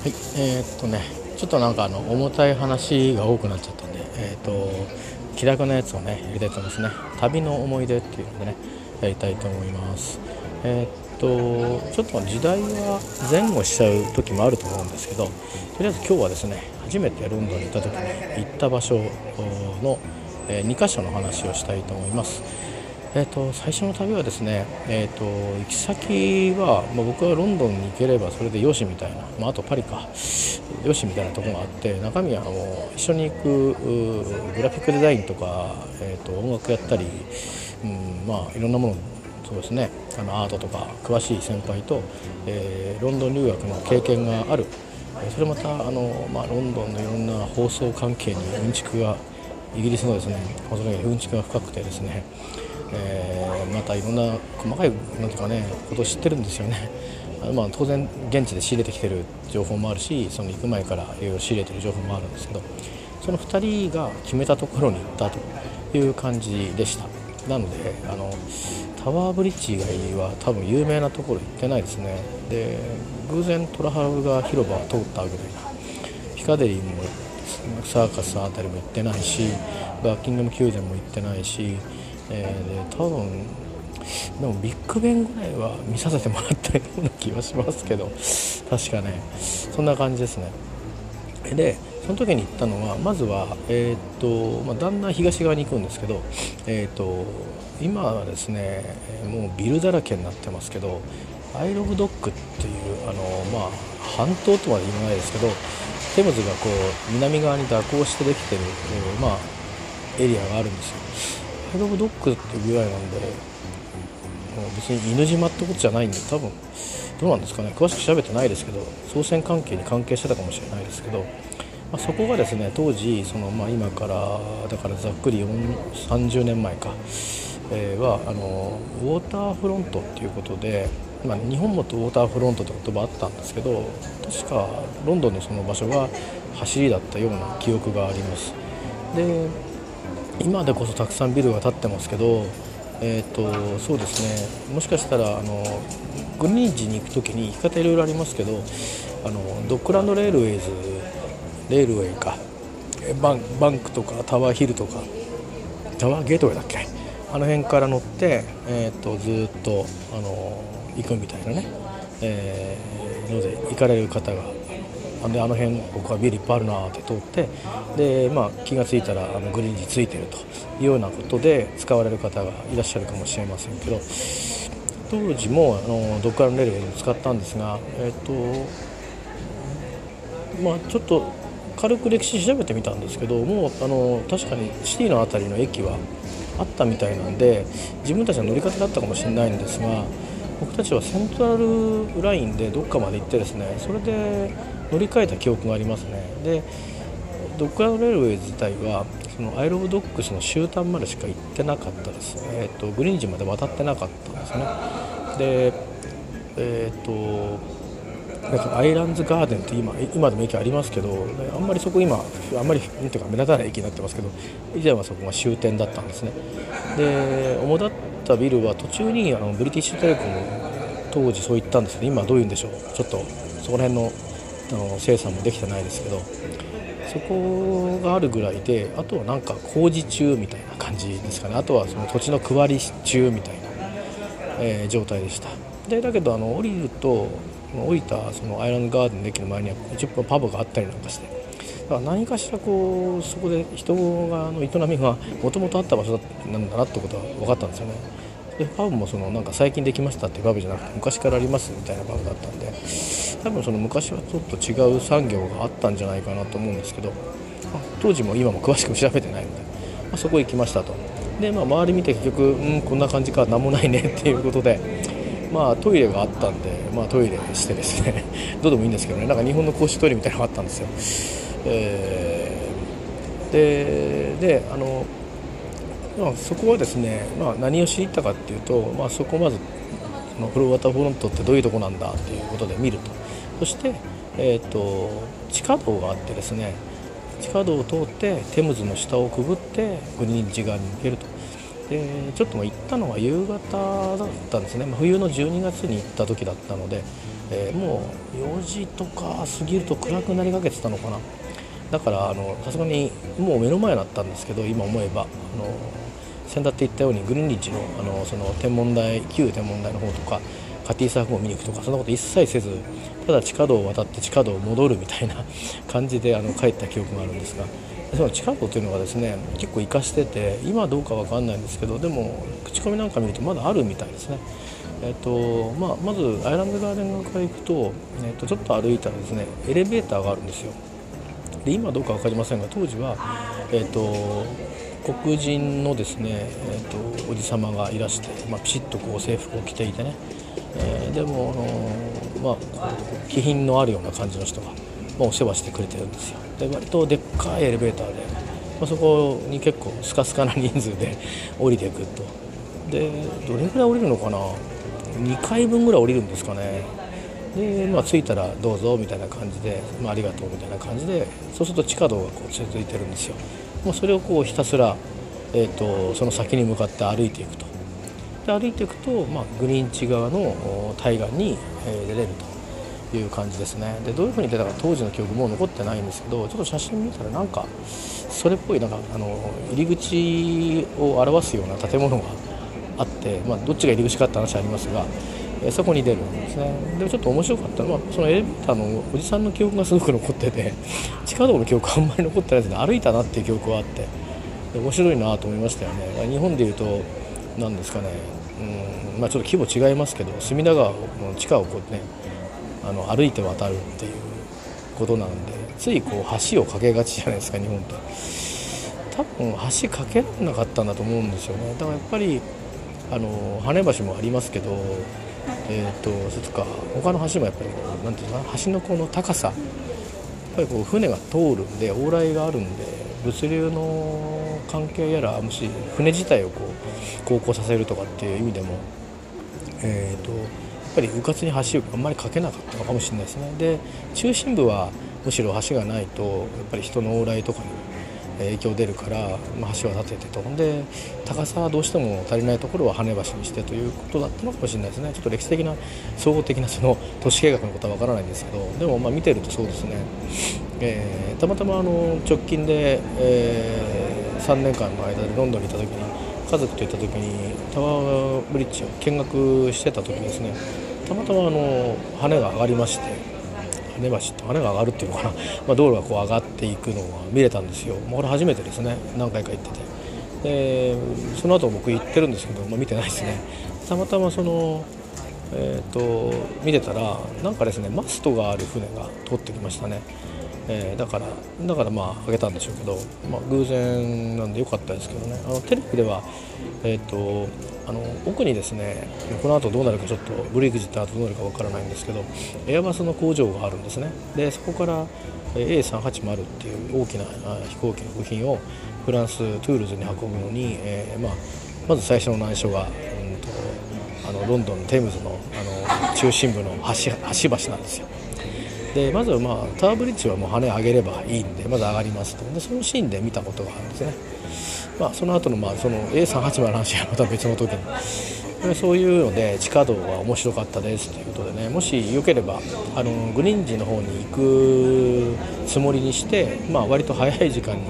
はいえー、っとねちょっとなんかあの重たい話が多くなっちゃったんでえー、っと気楽なやつをねやりたいと思いますね。旅の思い出っていうのでねやりたいと思います。えー、っとちょっと時代は前後しちゃう時もあると思うんですけどとりあえず今日はですね初めてロンドンに行った時に行った場所の、え2箇所の話をしたいと思います。えーと、最初の旅はですね、えーと、行き先は、まあ、僕はロンドンに行ければそれでよしみたいな、まあ、あとパリか。よしみたいなところがあって中身はもう一緒に行くグラフィックデザインとか、えーと、音楽やったり、うんまあ、いろんなものそうですね。あのアートとか詳しい先輩と、えー、ロンドン留学の経験がある。それまたあの、まあ、ロンドンのいろんな放送関係にうんちくがイギリスのですね放送関係にうんちくが深くてですねえー、またいろんな細かいなんていうかねことを知ってるんですよね。まあ、当然現地で仕入れてきてる情報もあるしその行く前からいろいろ仕入れてる情報もあるんですけどその2人が決めたところに行ったという感じでしたなのであのタワーブリッジ以外は多分有名なところ行ってないですねで偶然トラハルガー広場を通ったぐらいなピカデリーもサーカスあたりも行ってないしバッキンガム宮殿も行ってないしえー、で多分でもビッグベンぐらいは見させてもらったような気はしますけど確かね。そんな感じですね。でその時に行ったのはまずは、えーとまあ、だんだん東側に行くんですけど、えーと、今はですねもうビルだらけになってますけどアイロブドックっていうあの、まあ、半島とは言わないですけどテムズがこう南側に蛇行してできてる、まあ、エリアがあるんですよ。ヘドブドッグってぐらいなんで別に犬島ってことじゃないんで多分どうなんですかね詳しく調べてないですけど操船関係に関係してたかもしれないですけど、まあ、そこがですね当時その、まあ、今からだからざっくり30年前か、えー、はあのウォーターフロントっていうことで、まあ、日本もウォーターフロントって言葉あったんですけど確かロンドンのその場所が走りだったような記憶があります。で今でこそたくさんビルが建ってますけど、えーと、そうですね。もしかしたらあのグリーンジに行く時に行き方いろいろありますけどあのドッグランドレールウェイズレールウェイか。バンバンクとかタワーヒルとかタワーゲートウェイだっけ？あの辺から乗って、えーと、ずっとあの行くみたいなね、えー、ので行かれる方がであの辺僕はビルいっぱいあるなって通ってで、まあ、気が付いたらあのグリーンについてるというようなことで使われる方がいらっしゃるかもしれませんけど当時もあのドッグランレールを使ったんですが、えっとまあ、ちょっと軽く歴史調べてみたんですけどもうあの確かにシティの辺りの駅はあったみたいなんで自分たちの乗り方だったかもしれないんですが僕たちはセントラルラインでどっかまで行ってですねそれで乗り換えた記憶がありますね。でドッグランドレールウェイ自体はそのアイロブドッグスの終端までしか行ってなかったです、えーと、グリーンジまで渡ってなかったんですね。でえっ、ー、となんかアイランズガーデンって今今でも駅ありますけどあんまりそこ今あんまりなんていうか目立たない駅になってますけど以前はそこが終点だったんですね。で主だったビルは途中にあのブリティッシュテレコム当時そう言ったんですけど今どういうんでしょう。ちょっとそこら辺のあの生産もできてないですけどそこがあるぐらいであとはなんか工事中みたいな感じですかね。あとはその土地の区割り中みたいな、えー、状態でした。でだけどあの降りると降りたそのアイランドガーデンの駅の前には一応パブがあったりなんかしてだから何かしらこうそこで人がの営みがもともとあった場所なんだなってことは分かったんですよね。でパブもそのなんか最近できましたっていうパブじゃなくて昔からありますみたいなパブだったんで多分その昔はちょっと違う産業があったんじゃないかなと思うんですけど、まあ、当時も今も詳しく調べてないので、まあ、そこ行きましたと。で、まあ、周り見て結局うんこんな感じか何もないねっていうことでまあトイレがあったんで、まあ、トイレしてですね どうでもいいんですけどねなんか日本の公衆トイレみたいなのがあったんですよ、えー、でであのまあ、そこはですね、まあ、何を知りたかっていうと、まあ、そこをまずそのフローワターフロントってどういうとこなんだっていうことで見ると。そして、えーと、地下道があってですね地下道を通ってテムズの下をくぐってグリーンジ側に行けると。でちょっと行ったのは夕方だったんですね、まあ、冬の12月に行った時だったのでえー、もう4時とか過ぎると暗くなりかけてたのかな。だからさすがにもう目の前だったんですけど今思えばあの先だって言ったようにグリーンリッジのあのその天文台旧天文台の方とかカティーサーフを見に行くとかそんなこと一切せずただ地下道を渡って地下道を戻るみたいな感じであの帰った記憶があるんですがその地下道というのがですね結構生かしてて今どうか分かんないんですけどでも口コミなんか見るとまだあるみたいですね。えーとまあ、まずアイランドガーデン側から行くと,、えー、とちょっと歩いたらですねエレベーターがあるんですよで今どうか分かりませんが当時は、えーと、黒人のですね、えーと、おじ様がいらして、まあ、ピシッとこう制服を着ていてね、えー、でも、あのまあ、気品のあるような感じの人が、まあ、お世話してくれてるんですよ。で割とでっかいエレベーターで、まあ、そこに結構スカスカな人数で 降りていくと。でどれぐらい降りるのかな？2回分ぐらい降りるんですかね。で、まあ、着いたらどうぞみたいな感じで、まあ、ありがとうみたいな感じでそうすると地下道がこう続いてるんですよ。もうそれをこうひたすら、えーと、その先に向かって歩いていくと。で歩いていくと、まあ、グリーン地側の対岸に、え出れるという感じですね。でどういうふうに出たか当時の記憶もう残ってないんですけどちょっと写真見たらなんかそれっぽいなんかあの入り口を表すような建物があって、まあ、どっちが入り口かって話ありますが、そこに出るんですね。でもちょっと面白かったのはそのエレベーターのおじさんの記憶がすごく残ってて地下道の記憶あんまり残ってないですね。歩いたなっていう記憶はあって。面白いなと思いましたよね。日本でいうと何ですかね。うんまあ、ちょっと規模違いますけど隅田川の地下をこうねあの歩いて渡るっていうことなんでついこう橋を架けがちじゃないですか日本って。多分橋架けられなかったんだと思うんですよね。だからやっぱりあの羽橋もありますけど、えーと、それとか他の橋もやっぱりなんていうかな橋のこの高さぱりこう船が通るんで往来があるんで物流の関係やらもし船自体をこう航行させるとかっていう意味でも、えーと、やっぱり迂闊に橋をあんまりかけなかったのかもしれないですね。で中心部はむしろ橋がないとやっぱり人の往来とかに影響出るから、まあ、橋は立ててと。で高さはどうしても足りないところは跳ね橋にしてということだったのかもしれないですね。ちょっと歴史的な総合的なその都市計画のことは分からないんですけどでもまあ見てるとそうですね、えー、たまたまあの直近で、えー、3年間の間でロンドンにいた時に家族と行った時にタワーブリッジを見学してた時にですね。たまたまあの羽が上がりまして根橋って羽が上がるっていうのかな、まあ、道路がこう上がっていくのが見れたんですよ、まあ、これ初めてですね。何回か行ってて。でその後僕行ってるんですけど、まあ、見てないですね。たまたまそのえーと、見てたらなんかですねマストがある船が通ってきましたね、えー、だからだからまああげたんでしょうけど、まあ、偶然なんでよかったですけどね。あのテレビでは、えーとあの奥にですねこの後どうなるかちょっとブレイクジットどうなるかわからないんですけどエアバスの工場があるんですね。でそこから A380 っていう大きな飛行機の部品をフランストゥールズに運ぶのに、えー、まあ、まず最初の難所が、うんと、あのロンドンテムズのあの中心部の橋橋橋なんですよ。でまずは、まあ、タワーブリッジはもう羽上げればいいんでまず上がりますと。でそのシーンで見たことがあるんですね。まあ、その後のまあその A380 の話はまた別の時に。そういうので地下道が面白かったですということでね。もしよければあのグリーン寺の方に行くつもりにして、まあ、割と早い時間に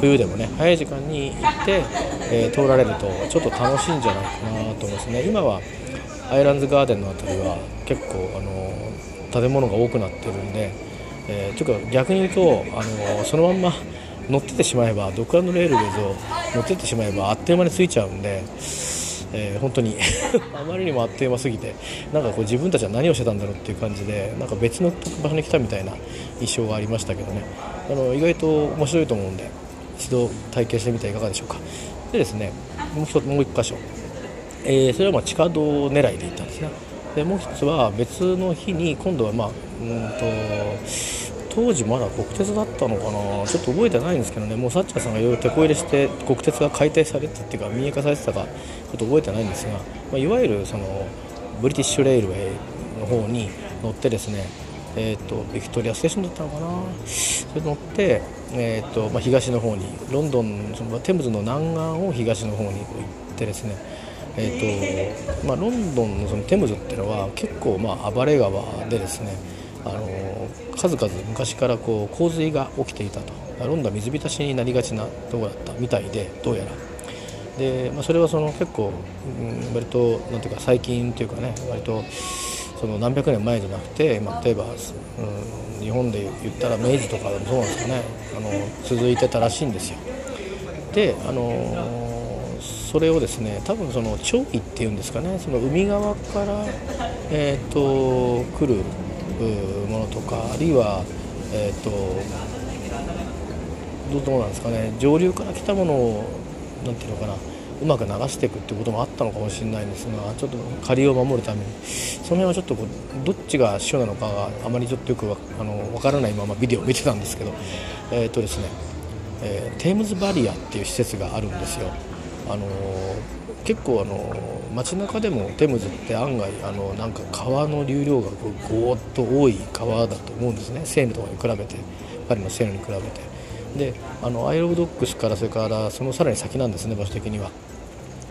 冬でもね早い時間に行って、えー、通られるとちょっと楽しいんじゃないかなと思いますね。今はアイランズガーデンの辺りは結構あの建物が多くなってるんで、えー、ちょっと逆に言うとあのそのまんま乗っててしまえばドッグランドレールウェイズを乗ってってしまえばあっという間に着いちゃうんで、えー、本当に あまりにもあっという間すぎてなんかこう自分たちは何をしてたんだろうっていう感じでなんか別の場所に来たみたいな印象がありましたけどね。あの意外と面白いと思うんで一度体験してみてはいかがでしょうか。でですねもう一もう一箇所、えー、それはま地下道狙いで行ったんですね。でもう一つは別の日に今度はまあうんと当時まだ国鉄だったのかな。ちょっと覚えてないんですけどね。もうサッチャーさんがいろいろ手こ入れして国鉄が解体されてっていうか民営化されてたかちょっと覚えてないんですが、まあ、いわゆるその British Railway の方に乗ってですねえーと、ビクトリアステーションだったのかな。それ乗って、えーとまあ、東の方にロンドンそのテムズの南岸を東の方に行ってですね。えーとまあ、ロンドンのそのテムズっていうのは結構まあ暴れ川でですねあの数々昔からこう洪水が起きていたと。ロンドンは水浸しになりがちなところだったみたいでどうやら。で、まあ、それはその結構、うん、割となんていうか最近というかね割とその何百年前じゃなくて、まあ、例えば、うん、日本で言ったら明治とかでもそうなんですかね。あの続いてたらしいんですよ。であのそれをですね多分その潮位っていうんですかねその海側から、えーと、来るものとかあるいは、えーと、どうなんですかね上流から来たものをなんていうのかなうまく流していくっていうこともあったのかもしれないんですがちょっと下流を守るためにその辺はちょっとこうどっちが主なのかがあまりちょっとよくあの分からないままビデオを見てたんですけどえっ、ー、とですね、えー、テームズバリアっていう施設があるんですよ。あの結構あの街中でもテムズって案外あのなんか川の流量がこうゴーッと多い川だと思うんですね。セーヌとかに比べて。パリのセーヌに比べて。であのアイロブドッグスからそれからそのさらに先なんですね場所的には、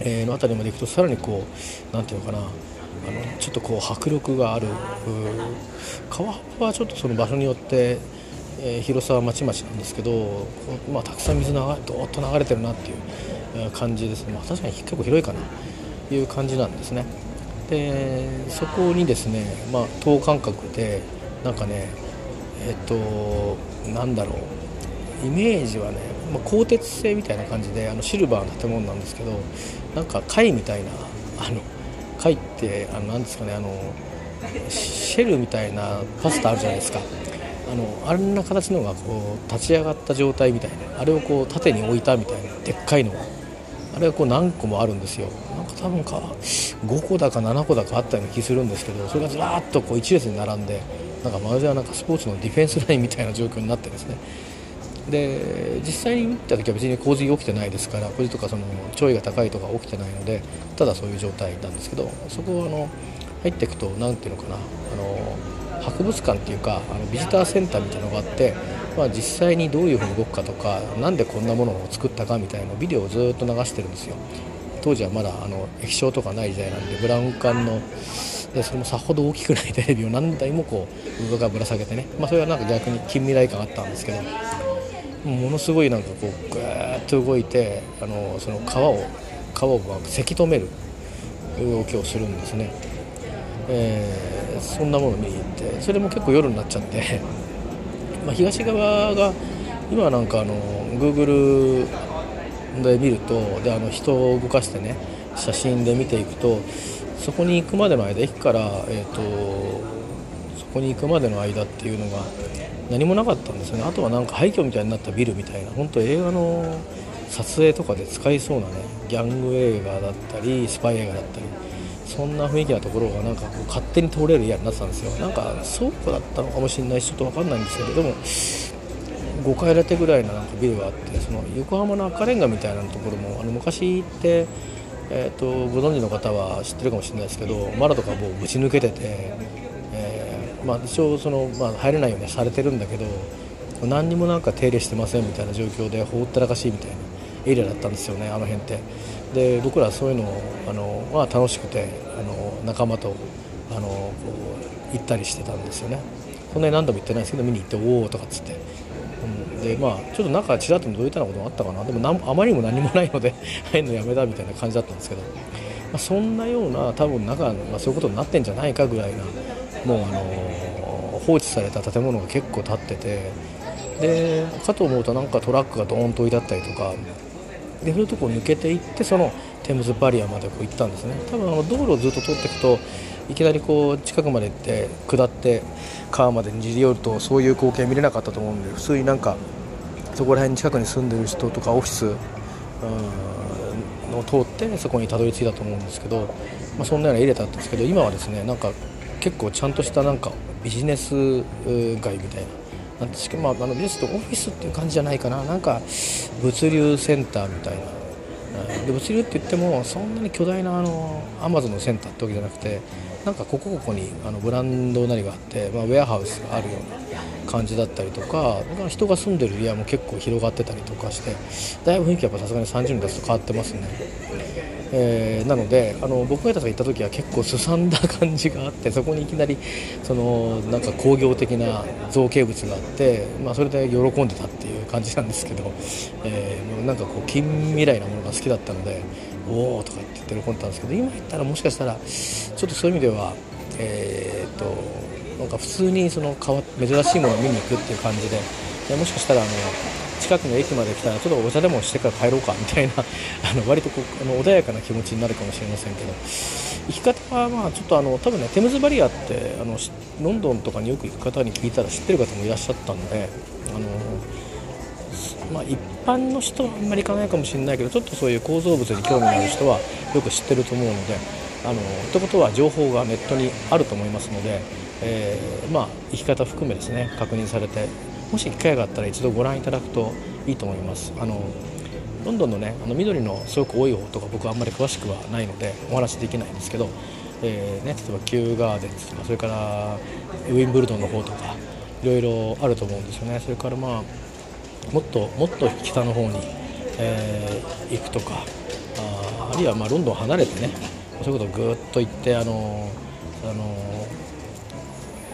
えー、の辺りまで行くとさらにこう何て言うのかな。あのちょっとこう迫力がある。川幅はちょっとその場所によって、えー、広さはまちまちなんですけど、まあ、たくさん水がどーっと流れてるなっていう。感じですね、まあ、確かに結構広いかな。という感じなんですね。でそこにですね、まあ、等間隔でなんかねえっ、となんだろう。イメージはね、まあ、鋼鉄製みたいな感じであのシルバーの建物なんですけどなんか貝みたいなあの貝ってあのなんですかねあのシェルみたいなパスタあるじゃないですか。あのあんな形のがこう立ち上がった状態みたいなあれをこう縦に置いたみたいなでっかいのが。あれがこう何個もあるんですよ。なんか多分か5個だか7個だかあったような気するんですけどそれがずらっとこう一列に並んでなんかまるでなんかスポーツのディフェンスラインみたいな状況になってですね。で実際に見た時は別に洪水起きてないですから洪水とかその潮位が高いとか起きてないのでただそういう状態なんですけどそこをあの入っていくと何ていうのかなあの博物館っていうかあのビジターセンターみたいなのがあって、まあ、実際にどういうふうに動くかとか何でこんなものを作ったかみたいなビデオをずっと流してるんですよ。当時はまだあの液晶とかない時代なんでブラウン管のでそれもさほど大きくないテレビを何台もこう上がぶら下げてね、まあ、それはなんか逆に近未来感あったんですけどものすごいなんかこうぐーっと動いてあのその川を川をせき止める動きをするんですね、えー、そんなもの見に行ってそれも結構夜になっちゃって。まあ東側が今なんかあの Google で見るとであの人を動かしてね写真で見ていくとそこに行くまでの間駅から、えーとそこに行くまでの間っていうのが何もなかったんですよね。あとはなんか廃墟みたいになったビルみたいな本当映画の撮影とかで使いそうなねギャング映画だったりスパイ映画だったりそんな雰囲気なところがなんかこう勝手に通れる家になってたんですよ。なんか倉庫だったのかもしれないしちょっと分かんないんですけどでも5階建てぐらいのなんかビルがあってその横浜の赤レンガみたいなところもあの昔ってえーと、ご存知の方は知ってるかもしれないですけどマラとかもうぶち抜けててえまあ、一応その、まあ、入れないようにされてるんだけど何にもなんか手入れしてませんみたいな状況でほったらかしいみたいなエリアだったんですよねあの辺って。で僕らそういうのをあの、まあ、楽しくてあの仲間とあのこう行ったりしてたんですよね。そんなに何度も行ってないですけど見に行っておおとかっつって、うん、でまあちょっと中ちらっと覗いったようなこともあったかな。でもあまりにも何もないので 入るのやめたみたいな感じだったんですけど、まあ、そんなような多分中、まあ、そういうことになってんじゃないかぐらいなもうあの放置された建物が結構建ってて。でかと思うとなんかトラックがドーンと置いてあったりとかでそういうとこを抜けていってそのテムズバリアまでこう行ったんですね。多分あの道路をずっと通っていくといきなりこう近くまで行って下って川までにじり寄るとそういう光景見れなかったと思うんで普通になんかそこら辺近くに住んでる人とかオフィスを通ってそこにたどり着いたと思うんですけど、まあ、そんなようなエリアだったんですけど今はですねなんか結構ちゃんとしたなんかビジネス街みたいななんですけど、まあ、あのビジネスとオフィスっていう感じじゃないかな。なんか物流センターみたいな。で物流って言ってもそんなに巨大なあのアマゾンのセンターってわけじゃなくてなんかここここにあのブランドなりがあって、まあ、ウェアハウスがあるような感じだったりとかか人が住んでる家も結構広がってたりとかしてだいぶ雰囲気やっぱさすがに30年経つと変わってますね。えー、なのであの僕が行った時は結構すさんだ感じがあってそこにいきなりそのなんか工業的な造形物があって、まあ、それで喜んでたっていう感じなんですけど、えー、なんかこう近未来なものが好きだったのでおおとか言って喜んでたんですけど今言ったらもしかしたらちょっとそういう意味ではえー、っとなんか普通にその珍しいものを見に行くっていう感じでもしかしたらあの近くの駅まで来たらちょっとお茶でもしてから帰ろうかみたいな あの割とこうあの穏やかな気持ちになるかもしれませんけど。行き方はまあちょっとあの多分ねテムズバリアってあのロンドンとかによく行く方に聞いたら知ってる方もいらっしゃったんであのまあ、一般の人はあんまり行かないかもしれないけどちょっとそういう構造物に興味のある人はよく知ってると思うのであのということは情報がネットにあると思いますので、えー、まあ、生き方含めですね確認されてもし機会があったら一度ご覧いただくといいと思います。あのロンドンのねあの緑のすごく多い方とか僕はあんまり詳しくはないのでお話できないんですけど、えーね、例えば Kew Gardens とかそれからウィンブルドンの方とかいろいろあると思うんですよね。それからまあもっともっと北の方に、えー、行くとかああるいはまあロンドン離れてねそういうことをぐっと行ってあのあの、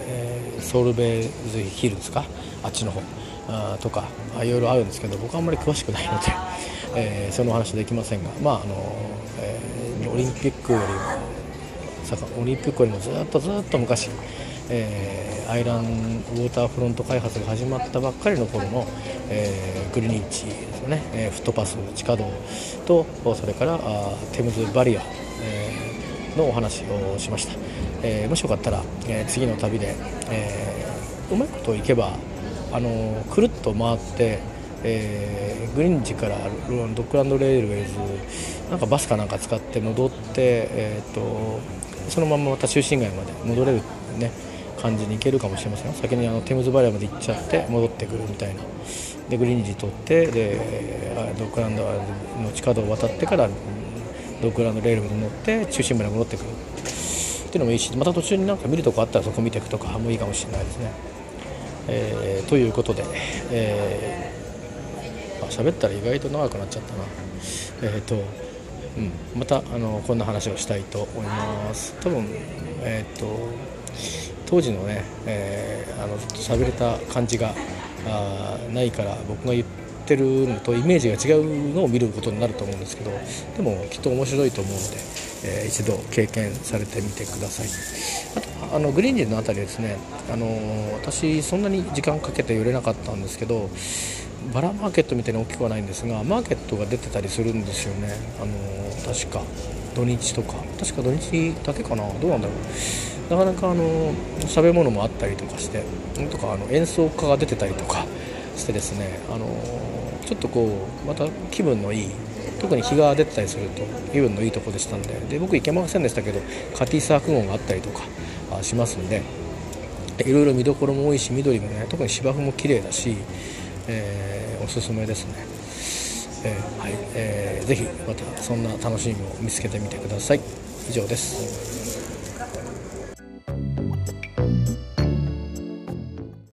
えー、ソルベイズヒルズか？あっちの方。あとかいろいろあるんですけど僕はあんまり詳しくないので、えー、その話できませんが、まああのえー、オリンピックよりもオリンピックよりもずっとずっと昔、えー、アイランウォーターフロント開発が始まったばっかりの頃の、えー、グリニッチですよね、えー、フットパス地下道とそれからあテムズバリア、えー、のお話をしました、えー、もしよかったら、えー、次の旅で、えー、うまいこといけばあのくるっと回って、えー、グリーンジからドッグランドレールウェイズなんかバスかなんか使って戻って、えーと、そのまままた中心街まで戻れる、ね、感じに行けるかもしれません先にあのテムズバリアまで行っちゃって戻ってくるみたいな。でグリーンジ取ってでドッグランドの地下道を渡ってからドッグランドレールに乗って中心まで戻ってくる。っていうのもいいしまた途中になんか見るとこあったらそこ見ていくとかもいいかもしれないですね。えー、ということで、えー、あ喋ったら意外と長くなっちゃったな、えーとうん、またあのこんな話をしたいと思います多分、えーと、当時のね、えー、あの喋れた感じがあないから僕が言ってるのとイメージが違うのを見ることになると思うんですけどでもきっと面白いと思うので、えー、一度経験されてみてください。あとあのグリーンジンの辺りですね、あの私、そんなに時間かけて寄れなかったんですけどバラマーケットみたいに大きくはないんですがマーケットが出てたりするんですよね、あの確か土日とか。確か土日だけかな。どうなんだろう。なかなかあの食べ物もあったりとかしてとかあの演奏家が出てたりとかしてですね、あのちょっとこうまた気分のいい特に日が出てたりすると気分のいいとこでしたんで。で僕行けませんでしたけどカティサーク号があったりとかしますんでいろいろ見どころも多いし緑もね特に芝生も綺麗だし、えー、おすすめですね。えー、はい。えー、ぜひまたそんな楽しみを見つけてみてください。以上です。